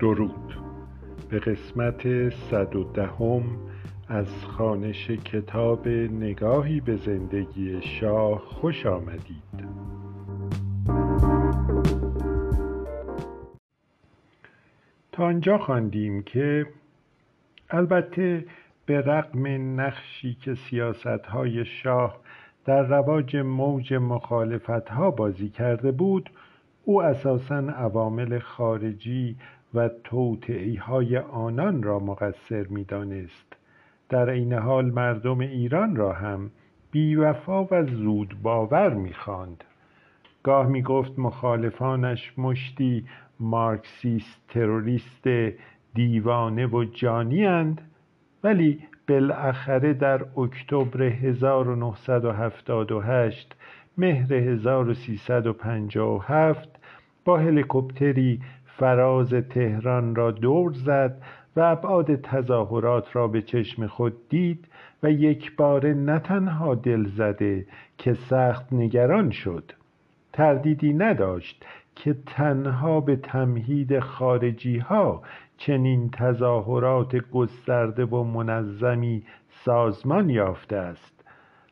درود. به قسمت صد و دهم از خانش کتاب نگاهی به زندگی شاه خوش آمدید. تا آنجا خواندیم که البته به رغم نقشی که سیاست های شاه در رواج موج مخالفت ها بازی کرده بود او اساسا عوامل خارجی و توطعی های آنان را مقصر می دانست. در این حال مردم ایران را هم بیوفا و زود باور می خاند. گاه می گفت مخالفانش مشتی مارکسیست تروریست دیوانه و جانی اند ولی بالاخره در اکتبر 1978 مهر 1357 با هلیکوپتری فراز تهران را دور زد و ابعاد تظاهرات را به چشم خود دید و یک بار نه تنها دل زده که سخت نگران شد. تردیدی نداشت که تنها به تمهید خارجی ها چنین تظاهرات گسترده و منظمی سازمان یافته است.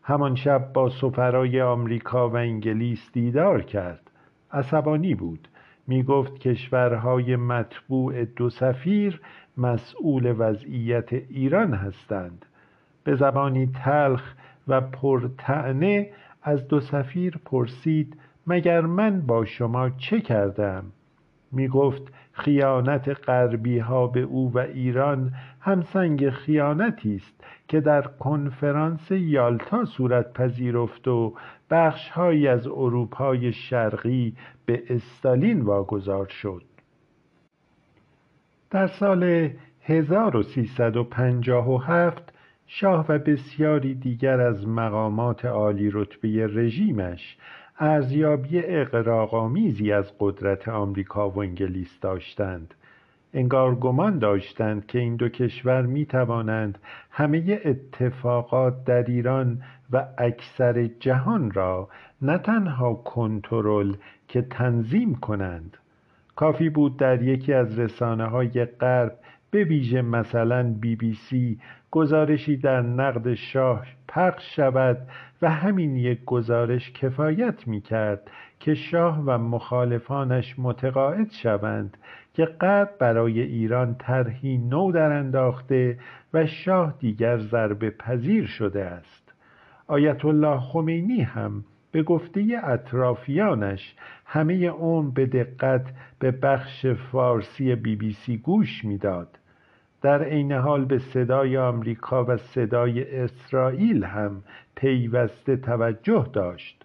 همان شب با سفرای آمریکا و انگلیس دیدار کرد. عصبانی بود. می گفت کشورهای مطبوع دو سفیر مسئول وضعیت ایران هستند. به زبانی تلخ و پرتعنه از دو سفیر پرسید مگر من با شما چه کردم؟ می گفت خیانت غربی ها به او و ایران همسنگ خیانتی است که در کنفرانس یالتا صورت پذیرفت و بخشهایی از اروپای شرقی به استالین واگذار شد. در سال 1357 شاه و بسیاری دیگر از مقامات عالی رتبه رژیمش ارزیابی اقراق‌آمیزی از قدرت آمریکا و انگلیس داشتند. انگار گمان داشتند که این دو کشور می توانند همه اتفاقات در ایران و اکثر جهان را نه تنها کنترل که تنظیم کنند. کافی بود در یکی از رسانه های غرب به ویژه مثلا بی بی سی گزارشی در نقد شاه پخش شود و همین یک گزارش کفایت می کرد که شاه و مخالفانش متقاعد شوند که غرب برای ایران طرحی نو در انداخته و شاه دیگر ضربه پذیر شده است. آیت الله خمینی هم به گفته اطرافیانش همه عمر به دقت به بخش فارسی بی بی سی گوش می‌داد. در عین حال به صدای آمریکا و صدای اسرائیل هم پیوسته توجه داشت.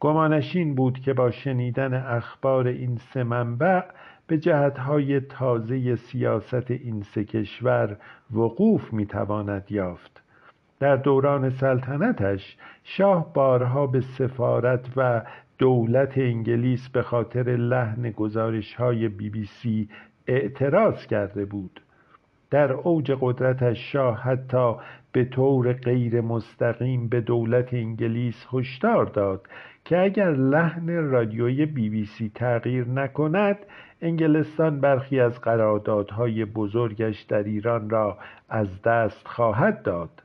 گمانش این بود که با شنیدن اخبار این سه منبع به جهتهای تازه سیاست این سه کشور وقوف می‌تواند یافت. در دوران سلطنتش شاه بارها به سفارت و دولت انگلیس به خاطر لحن گزارش های بی بی سی اعتراض کرده بود. در اوج قدرتش شاه حتی به طور غیر مستقیم به دولت انگلیس هشدار داد که اگر لحن رادیوی بی بی سی تغییر نکند انگلستان برخی از قراردادهای بزرگش در ایران را از دست خواهد داد.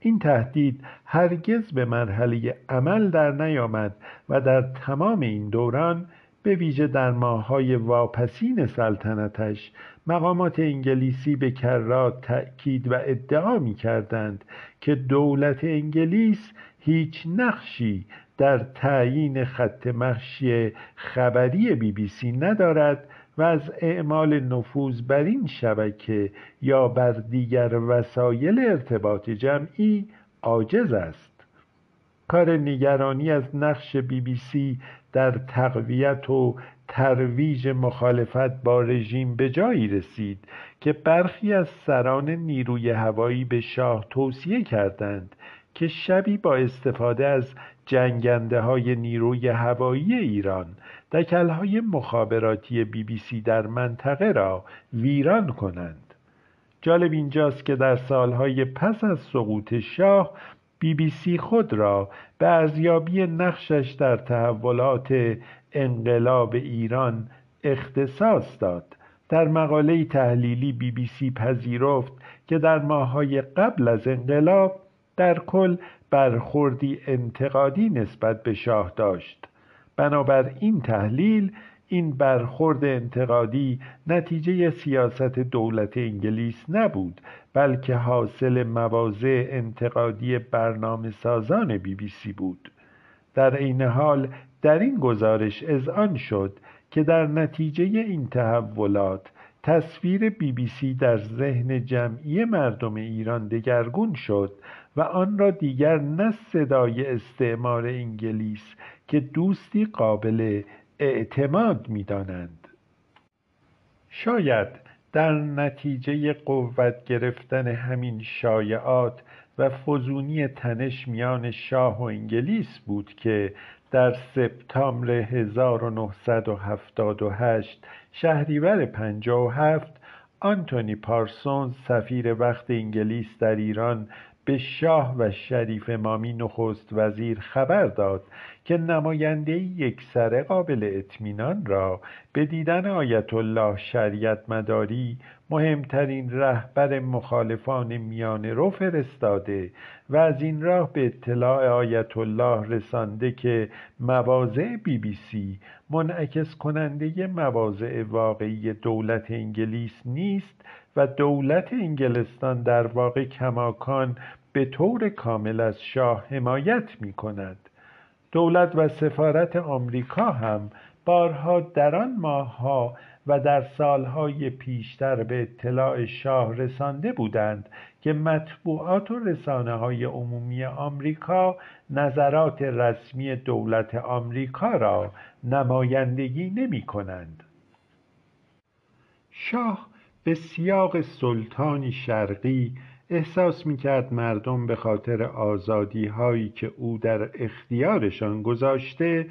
این تهدید هرگز به مرحله عمل در نیامد و در تمام این دوران به ویژه در ماههای واپسین سلطنتش مقامات انگلیسی به کرات تأکید و ادعا می کردند که دولت انگلیس هیچ نقشی در تعیین خط مخشی خبری بی بی سی ندارد و از اعمال نفوذ بر این شبکه یا بر دیگر وسایل ارتباط جمعی عاجز است. کار نگرانی از نقش بی بی سی در تقویت و ترویج مخالفت با رژیم به جایی رسید که برخی از سران نیروی هوایی به شاه توصیه کردند که شبی با استفاده از جنگنده های نیروی هوایی ایران های مخابراتی بی بی سی در منطقه را ویران کنند. جالب اینجاست که در سالهای پس از سقوط شاه بی بی سی خود را به ارزیابی نقشش در تحولات انقلاب ایران اختصاص داد. در مقاله تحلیلی بی بی سی پذیرفت که در ماههای قبل از انقلاب در کل برخوردی انتقادی نسبت به شاه داشت. بنابر این تحلیل این برخورد انتقادی نتیجه سیاست دولت انگلیس نبود بلکه حاصل مواضع انتقادی برنامه سازان بی بی سی بود. در عین حال در این گزارش اذعان شد که در نتیجه این تحولات تصویر بی بی سی در ذهن جمعی مردم ایران دگرگون شد و آن را دیگر نه صدای استعمار انگلیس که دوستی قابل اعتماد می‌دانند. شاید در نتیجه قوت گرفتن همین شایعات و فزونی تنش میان شاه و انگلیس بود که در سپتامبر 1978 شهریور 57 آنتونی پارسونز سفیر وقت انگلیس در ایران به شاه و شریف امامی نخست وزیر خبر داد که نماینده یکسره قابل اطمینان را به دیدن آیت الله شریعت مداری مهمترین رهبر مخالفان میانه رو فرستاده و از این راه به اطلاع آیت الله رسانده که مواضع بی بی سی منعکس کننده مواضع واقعی دولت انگلیس نیست و دولت انگلستان در واقع کماکان به طور کامل از شاه حمایت می کند دولت و سفارت آمریکا هم بارها در آن ماهها و در سالهای پیشتر به اطلاع شاه رسانده بودند که مطبوعات و رسانه های عمومی آمریکا نظرات رسمی دولت آمریکا را نمایندگی نمی کنند. شاه به سیاق سلطانی شرقی احساس می‌کرد مردم به خاطر آزادی هایی که او در اختیارشان گذاشته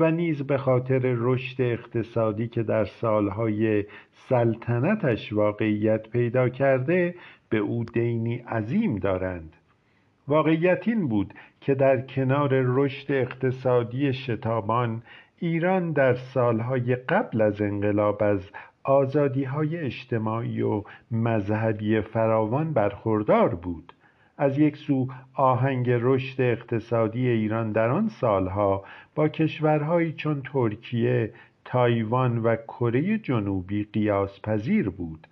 و نیز به خاطر رشد اقتصادی که در سالهای سلطنتش واقعیت پیدا کرده به او دینی عظیم دارند. واقعیت این بود که در کنار رشد اقتصادی شتابان ایران در سالهای قبل از انقلاب از های اجتماعی و مذهبی فراوان برخوردار بود. از یک سو آهنگ رشد اقتصادی ایران در آن سالها با کشورهایی چون ترکیه، تایوان و کره جنوبی قیاس پذیر بود.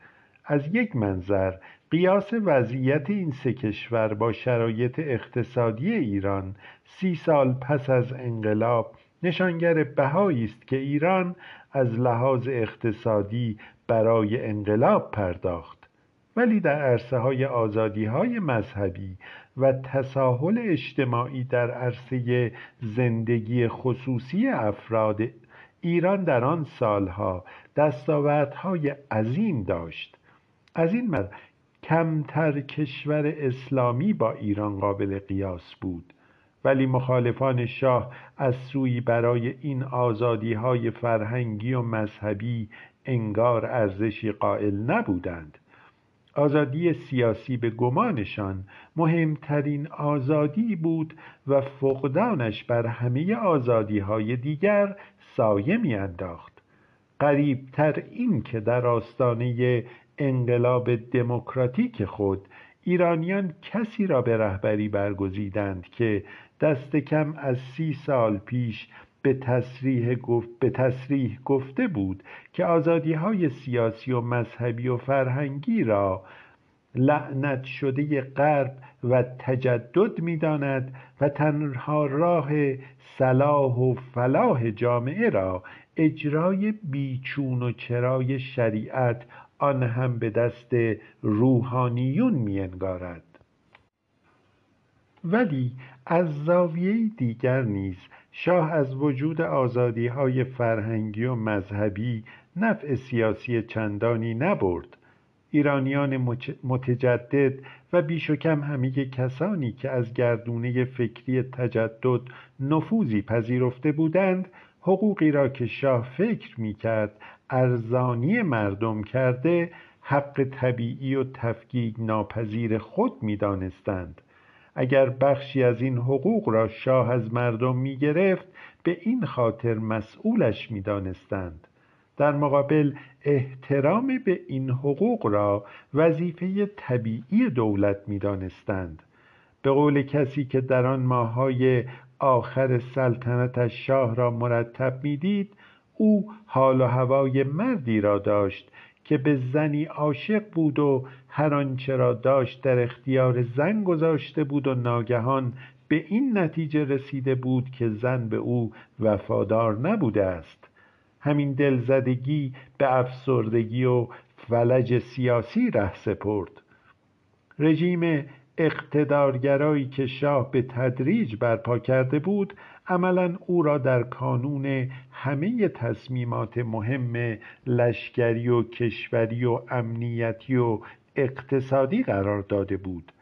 از یک منظر قیاس وضعیت این سه کشور با شرایط اقتصادی ایران سی سال پس از انقلاب نشانگر بهایی است که ایران از لحاظ اقتصادی برای انقلاب پرداخت. ولی در عرصه های آزادی های مذهبی و تساهل اجتماعی در عرصه زندگی خصوصی افراد ایران در آن سالها دستاوردهای عظیم داشت. از این مد کمتر کشور اسلامی با ایران قابل قیاس بود. ولی مخالفان شاه از سوی برای این آزادی های فرهنگی و مذهبی انگار ارزشی قائل نبودند. آزادی سیاسی به گمانشان مهمترین آزادی بود و فقدانش بر همه آزادی های دیگر سایه میانداخت. قریبتر این که در آستانه انقلاب دموکراتیک خود ایرانیان کسی را به رهبری برگزیدند که دست کم از سی سال پیش به تصریح, گفت به تصریح گفته بود که آزادی های سیاسی و مذهبی و فرهنگی را لعنت شده غرب و تجدد می‌داند و تنها راه صلاح و فلاح جامعه را اجرای بیچون و چرای شریعت آن هم به دست روحانیون میانگارد. ولی از زاویه دیگر نیز شاه از وجود آزادی های فرهنگی و مذهبی نفع سیاسی چندانی نبرد ایرانیان متجدد و بیش و کم همه کسانی که از گردونه فکری تجدد نفوذی پذیرفته بودند حقوقی را که شاه فکر می کرد ارزانی مردم کرده حق طبیعی و تفکیک ناپذیر خود می دانستند. اگر بخشی از این حقوق را شاه از مردم می گرفت به این خاطر مسئولش می دانستند. در مقابل احترام به این حقوق را وظیفه طبیعی دولت می‌دانستند به قول کسی که در آن ماههای آخر سلطنتش شاه را مرتب می‌دید او حال و هوای مردی را داشت که به زنی عاشق بود و هر آنچه را داشت در اختیار زن گذاشته بود و ناگهان به این نتیجه رسیده بود که زن به او وفادار نبوده است. همین دلزدگی به افسردگی و فلج سیاسی ره سپرد. رژیم اقتدارگرایی که شاه به تدریج برپا کرده بود عملا او را در کانون همه تصمیمات مهم لشکری و کشوری و امنیتی و اقتصادی قرار داده بود.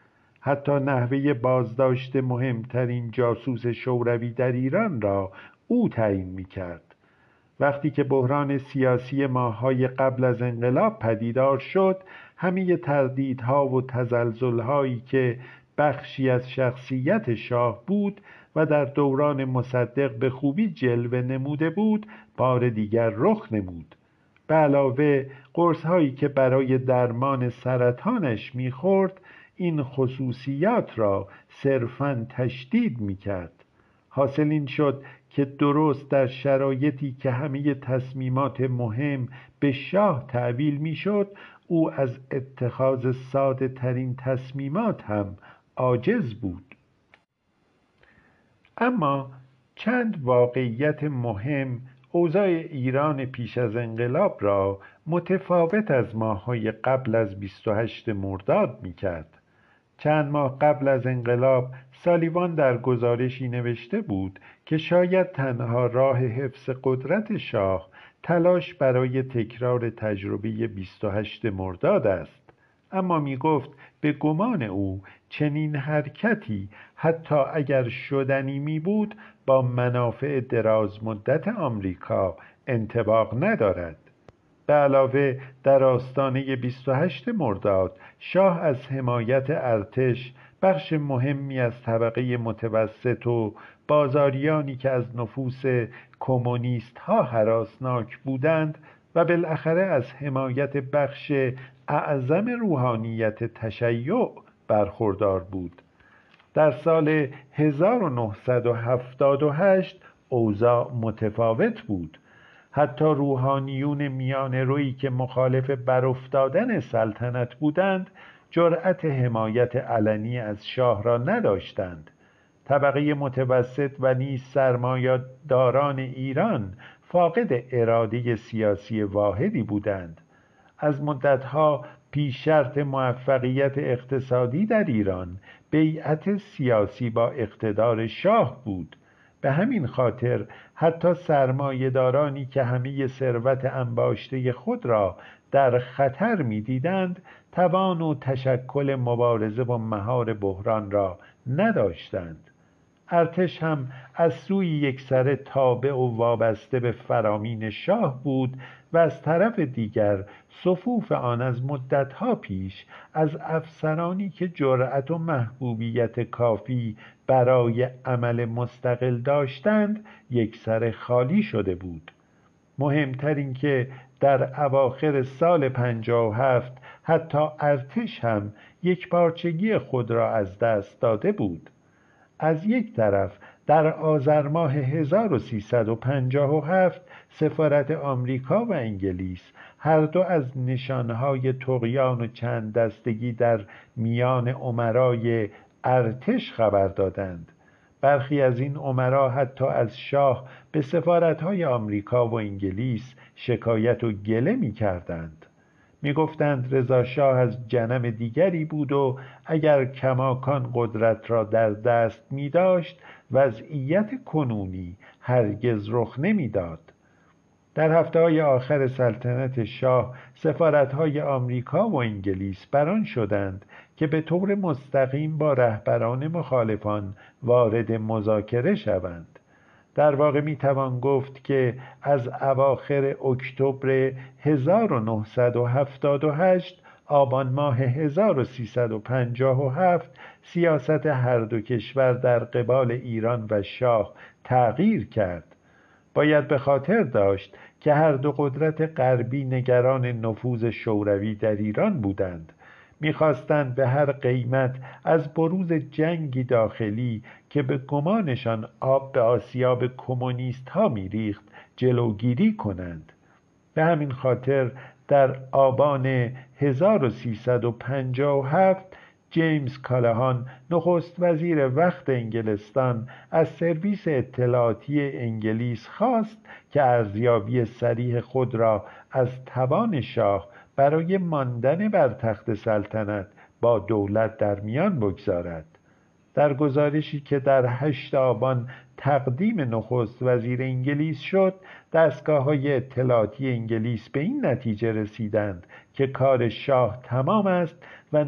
حتی نحوه بازداشت مهمترین جاسوس شوروی در ایران را او تعیین می کرد وقتی که بحران سیاسی ماههای قبل از انقلاب پدیدار شد همه تردیدها و تزلزلهایی که بخشی از شخصیت شاه بود و در دوران مصدق به خوبی جلوه نموده بود بار دیگر رخ نمود. به علاوه قرص هایی که برای درمان سرطانش می‌خورد این خصوصیات را صرفا تشدید می‌کرد. حاصل این شد که درست در شرایطی که همه تصمیمات مهم به شاه تحویل می‌شد او از اتخاذ ساده ترین تصمیمات هم عاجز بود. اما چند واقعیت مهم اوضاع ایران پیش از انقلاب را متفاوت از ماههای قبل از 28 مرداد می کرد. چند ماه قبل از انقلاب سالیوان در گزارشی نوشته بود که شاید تنها راه حفظ قدرت شاه تلاش برای تکرار تجربه 28 مرداد است اما می گفت به گمان او چنین حرکتی حتی اگر شدنی می بود با منافع دراز مدت آمریکا انتباق ندارد. به علاوه در آستانه 28 مرداد شاه از حمایت ارتش بخش مهمی از طبقه متوسط و بازاریانی که از نفوس کمونیست ها حراسناک بودند و بالاخره از حمایت بخش اعظم روحانیت تشیع برخوردار بود. در سال 1978 اوضاع متفاوت بود. حتی روحانیون میان روی که مخالف برافتادن سلطنت بودند جرأت حمایت علنی از شاه را نداشتند. طبقه متوسط و نیز سرمایهداران ایران فاقد اراده سیاسی واحدی بودند. از مدتها پیش شرط موفقیت اقتصادی در ایران بیعت سیاسی با اقتدار شاه بود. به همین خاطر حتی سرمایهدارانی که همه ثروت انباشته خود را در خطر می‌دیدند توان و تشکل مبارزه با مهار بحران را نداشتند. ارتش هم از سوی یک سر تابع و وابسته به فرامین شاه بود و از طرف دیگر صفوف آن از مدتها پیش از افسرانی که جرأت و محبوبیت کافی برای عمل مستقل داشتند یک سر خالی شده بود. مهمتر این که در اواخر سال پنجاه و هفت حتی ارتش هم یک پارچگی خود را از دست داده بود. از یک طرف در آذر ماه 1357 سفارت آمریکا و انگلیس هر دو از نشانهای تقیان و چند دستگی در میان عمرای ارتش خبر دادند. برخی از این عمرا حتی از شاه به سفارتهای آمریکا و انگلیس شکایت و گله می کردند می گفتند رضا شاه از جنم دیگری بود و اگر کماکان قدرت را در دست می داشت وضعیت کنونی هرگز رخ نمی‌داد. در هفته های آخر سلطنت شاه سفارت های آمریکا و انگلیس بران شدند که به طور مستقیم با رهبران مخالفان وارد مذاکره شوند در واقع می توان گفت که از اواخر اکتبر 1978 آبان ماه 1357 سیاست هر دو کشور در قبال ایران و شاه تغییر کرد. باید به خاطر داشت که هر دو قدرت غربی نگران نفوذ شوروی در ایران بودند. می‌خواستند به هر قیمت از بروز جنگی داخلی که به گمانشان آب به آسیاب کمونیست ها میریخت جلوگیری کنند. به همین خاطر در آبان 1357 جیمز کالهان نخست وزیر وقت انگلستان از سرویس اطلاعاتی انگلیس خواست که ارزیابی سریح خود را از توان شاه برای ماندن بر تخت سلطنت با دولت در میان بگذارد. در گزارشی که در هشت آبان تقدیم نخست وزیر انگلیس شد دستگاه های اطلاعاتی انگلیس به این نتیجه رسیدند که کار شاه تمام است و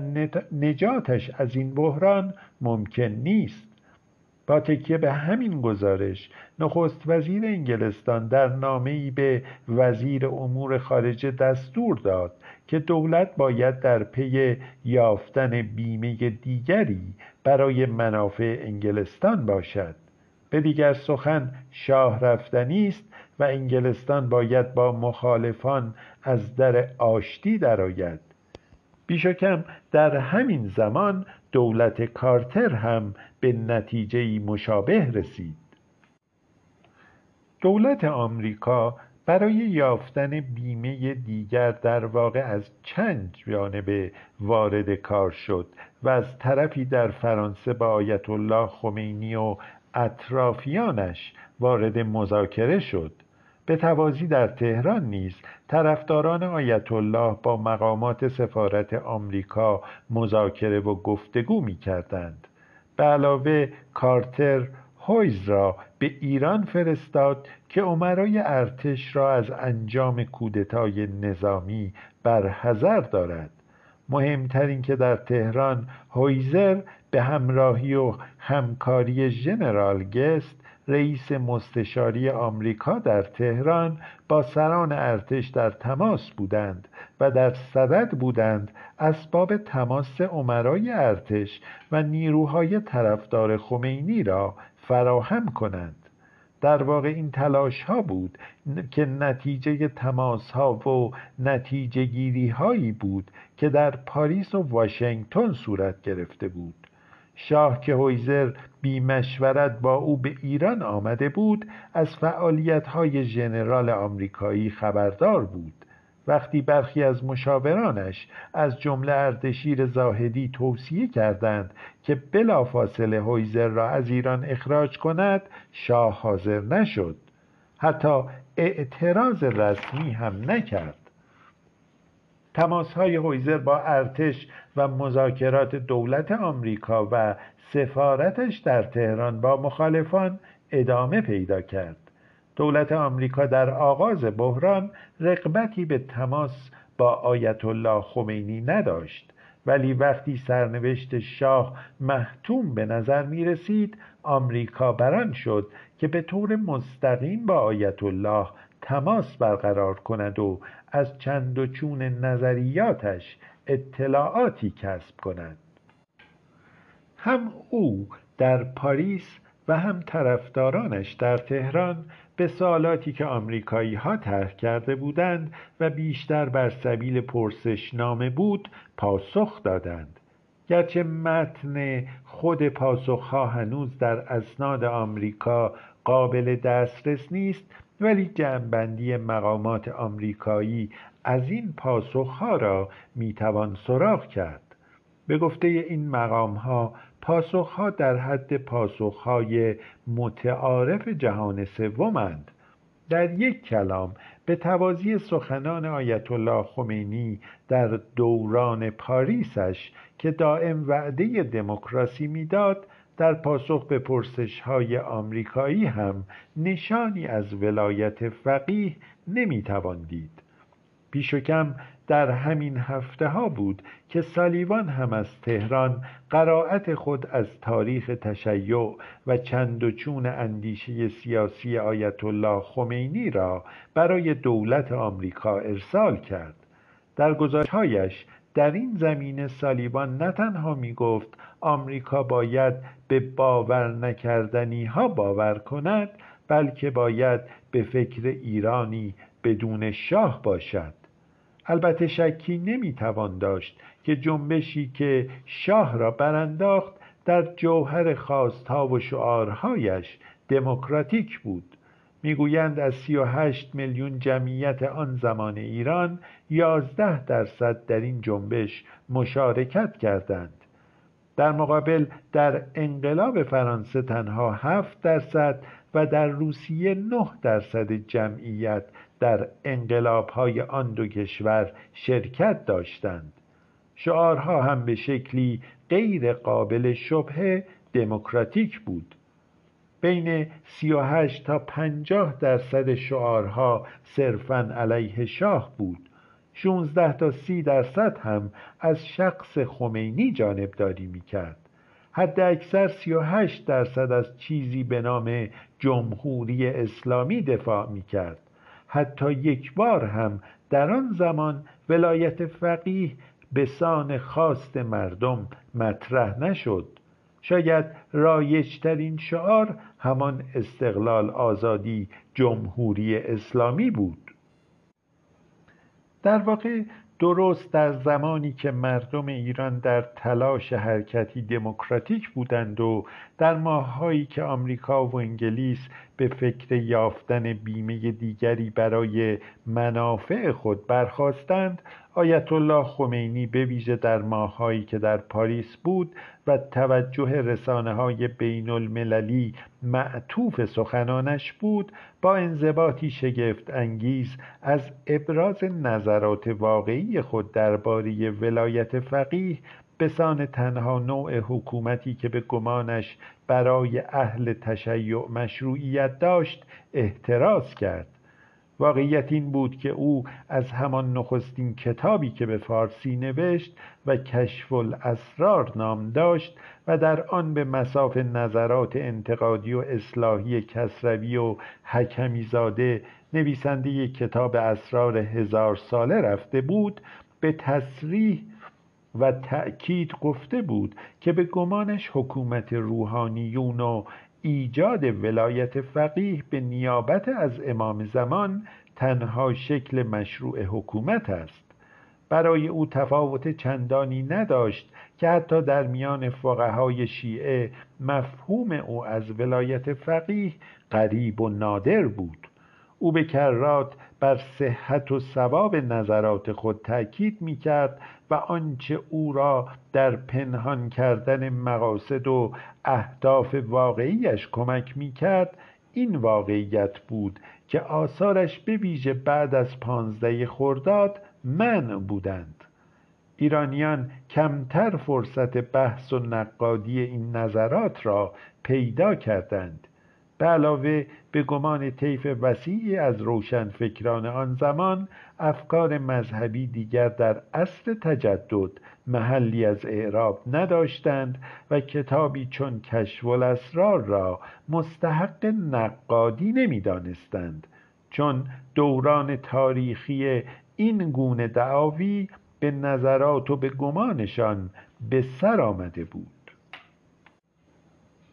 نجاتش از این بحران ممکن نیست. با تکیه به همین گزارش نخست وزیر انگلستان در نامه‌ای به وزیر امور خارجه دستور داد که دولت باید در پی یافتن بیمه دیگری برای منافع انگلستان باشد. به دیگر سخن شاه رفتنی است و انگلستان باید با مخالفان از در آشتی درآید. بیش کم در همین زمان دولت کارتر هم به نتیجه مشابه رسید. دولت آمریکا برای یافتن بیمه دیگر در واقع از چند جانبه وارد کار شد و از طرفی در فرانسه با آیت الله خمینی و اطرافیانش وارد مذاکره شد. به توازی در تهران نیز طرفداران آیت الله با مقامات سفارت آمریکا مذاکره و گفتگو می کردند به علاوه کارتر هویز را به ایران فرستاد که عمرای ارتش را از انجام کودتای نظامی حذر دارد. مهمتر که در تهران هویزر به همراهی و همکاری ژنرال گست رئیس مستشاری آمریکا در تهران با سران ارتش در تماس بودند و در صدد بودند اسباب تماس عمرای ارتش و نیروهای طرفدار خمینی را فراهم کنند. در واقع این تلاش ها بود که نتیجه تماس ها و نتیجه گیری هایی بود که در پاریس و واشنگتن صورت گرفته بود. شاه که هویزر بی مشورت با او به ایران آمده بود از فعالیت های ژنرال آمریکایی خبردار بود. وقتی برخی از مشاورانش از جمله اردشیر زاهدی توصیه کردند که بلافاصله هویزر را از ایران اخراج کند شاه حاضر نشد. حتی اعتراض رسمی هم نکرد. تماس های هویزر با ارتش و مذاکرات دولت آمریکا و سفارتش در تهران با مخالفان ادامه پیدا کرد. دولت آمریکا در آغاز بحران رقبتی به تماس با آیت الله خمینی نداشت. ولی وقتی سرنوشت شاه محتوم به نظر می رسید آمریکا بران شد که به طور مستقیم با آیت الله تماس برقرار کند و از چند و چون نظریاتش اطلاعاتی کسب کند. هم او در پاریس و هم طرفدارانش در تهران به سوالاتی که آمریکایی ها طرح کرده بودند و بیشتر بر سبیل پرسشنامه بود پاسخ دادند. گرچه متن خود پاسخها هنوز در اسناد آمریکا قابل دسترس نیست ولی جمعبندی مقامات آمریکایی از این پاسخها را می‌توان سراغ کرد. به گفته این مقام ها پاسخها در حد پاسخهای متعارف جهان سومند. در یک کلام به توازی سخنان آیت الله خمینی در دوران پاریسش که دائم وعده دموکراسی می‌داد در پاسخ به پرسش های آمریکایی هم نشانی از ولایت فقیه نمی‌توان دید. پیش و کم در همین هفته ها بود که سالیوان هم از تهران قرائت خود از تاریخ تشیع و چند و چون اندیشه سیاسی آیت الله خمینی را برای دولت آمریکا ارسال کرد. در گزارشهایش در این زمینه سالیوان نه تنها می گفت آمریکا باید به باور نکردنی ها باور کند بلکه باید به فکر ایرانی بدون شاه باشد. البته شکی نمی‌توان داشت که جنبشی که شاه را برانداخت در جوهر خواستها و شعارهایش دموکراتیک بود. می‌گویند از سی و هشت میلیون جمعیت آن زمان ایران یازده درصد در این جنبش مشارکت کردند. در مقابل در انقلاب فرانسه تنها هفت درصد و در روسیه نه درصد جمعیت در انقلابهای آن دو کشور شرکت داشتند. شعارها هم به شکلی غیر قابل شبهه دموکراتیک بود. بین 38 تا 50 درصد شعارها صرفا علیه شاه بود. 16 تا 30 درصد هم از شخص خمینی جانبداری می‌کرد. حد اکثر 38 درصد از چیزی به نام جمهوری اسلامی دفاع می‌کرد. حتی یک بار هم در آن زمان ولایت فقیه به سان خواست مردم مطرح نشد. شاید رایجترین شعار همان استقلال آزادی جمهوری اسلامی بود. در واقع درست در زمانی که مردم ایران در تلاش حرکتی دموکراتیک بودند و در ماههایی که آمریکا و انگلیس به فکر یافتن بیمه دیگری برای منافع خود برخواستند آیت الله خمینی به ویژه در ماههایی که در پاریس بود و توجه رسانه های بین المللی معطوف سخنانش بود با انضباطی شگفت انگیز از ابراز نظرات واقعی خود درباره ولایت فقیه به سان تنها نوع حکومتی که به گمانش برای اهل تشیع مشروعیت داشت احتراز کرد. واقعیت این بود که او از همان نخستین کتابی که به فارسی نوشت و کشف الاسرار نام داشت و در آن به مساف نظرات انتقادی و اصلاحی کسروی و حکمی زاده نویسنده کتاب اسرار هزار ساله رفته بود به تصریح و تأکید گفته بود که به گمانش حکومت روحانیون و ایجاد ولایت فقیه به نیابت از امام زمان تنها شکل مشروع حکومت است. برای او تفاوت چندانی نداشت که حتی در میان فقهای شیعه مفهوم او از ولایت فقیه قریب و نادر بود. او به کرات بر صحت و ثواب نظرات خود تأکید می کرد و آنچه او را در پنهان کردن مقاصد و اهداف واقعیش کمک می کرد این واقعیت بود که آثارش به ویژه بعد از پانزده خرداد من بودند. ایرانیان کمتر فرصت بحث و نقادی این نظرات را پیدا کردند. به علاوه به گمان طیف وسیعی از روشنفکران آن زمان افکار مذهبی دیگر در اصل تجدد محلی از اعراب نداشتند و کتابی چون کشف الاسرار را مستحق نقادی نمی‌دانستند. چون دوران تاریخی این گونه دعاوی به نظرات و به گمانشان به سر آمده بود.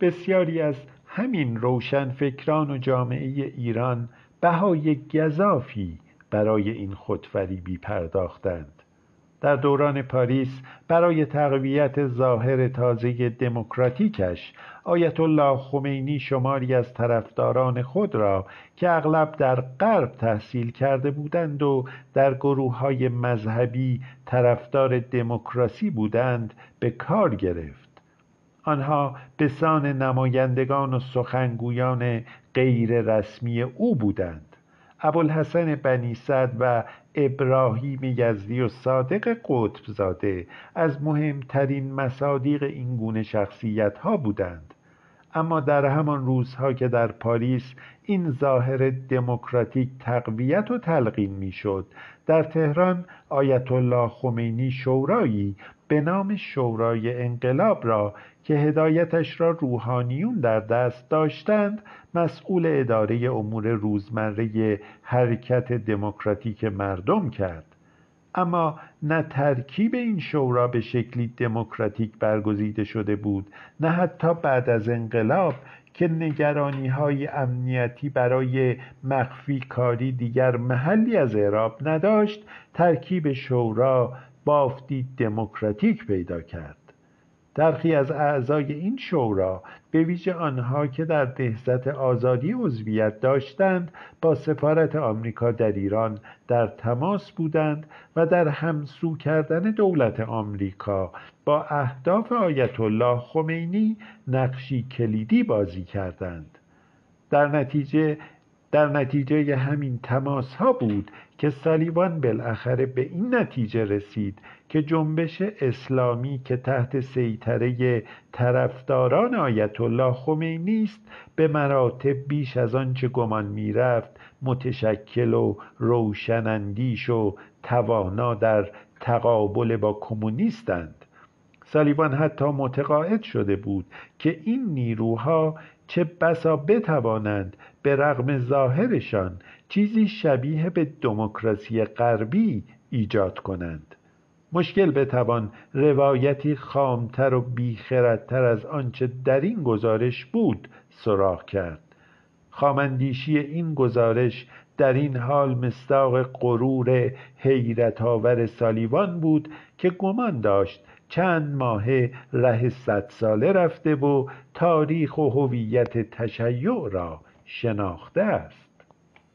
بسیاری از همین روشنفکران و جامعه ایران بهای گذافی برای این خودفریبی پرداختند در دوران پاریس برای تقویت ظاهر تازه دموکراتیکش آیت الله خمینی شماری از طرفداران خود را که اغلب در غرب تحصیل کرده بودند و در گروه های مذهبی طرفدار دموکراسی بودند به کار گرفت. آنها به سان نمایندگان و سخنگویان غیر رسمی او بودند. ابوالحسن بنی صد و ابراهیم یزدی و صادق قطب زاده از مهمترین مصادیق این گونه شخصیت ها بودند. اما در همان روزها که در پاریس این ظاهر دموکراتیک تقویت و تلقین می‌شد. در تهران آیت الله خمینی شورایی به نام شورای انقلاب را که هدایتش را روحانیون در دست داشتند مسئول اداره امور روزمره حرکت دموکراتیک مردم کرد. اما نه ترکیب این شورا به شکلی دموکراتیک برگزیده شده بود نه حتی بعد از انقلاب که نگرانی های امنیتی برای مخفی کاری دیگر محلی از اعراب نداشت ترکیب شورا بافتی دموکراتیک پیدا کرد. برخی از اعضای این شورا به ویژه آنها که در نهضت آزادی عضویت داشتند با سفارت آمریکا در ایران در تماس بودند و در همسو کردن دولت آمریکا با اهداف آیت الله خمینی نقشی کلیدی بازی کردند. در نتیجه در نتیجه همین تماس ها بود که سالیوان بالاخره به این نتیجه رسید که جنبش اسلامی که تحت سیطره طرفداران آیت الله خمینی است به مراتب بیش از آنچه گمان می‌رفت متشکل و روشنندیش و توانا در تقابل با کمونیستند. سالیوان حتی متقاعد شده بود که این نیروها چه بسا بتوانند به رغم ظاهرشان چیزی شبیه به دموکراسی غربی ایجاد کنند. مشکل بتوان روایتی خامتر و بیخردتر از آنچه در این گزارش بود سراغ کرد. خامندیشی این گزارش در این حال مستاق غرور حیرت آور سالیوان بود که گمان داشت چند ماه ره صد ساله رفته و تاریخ و هویت تشیع را شناخته است.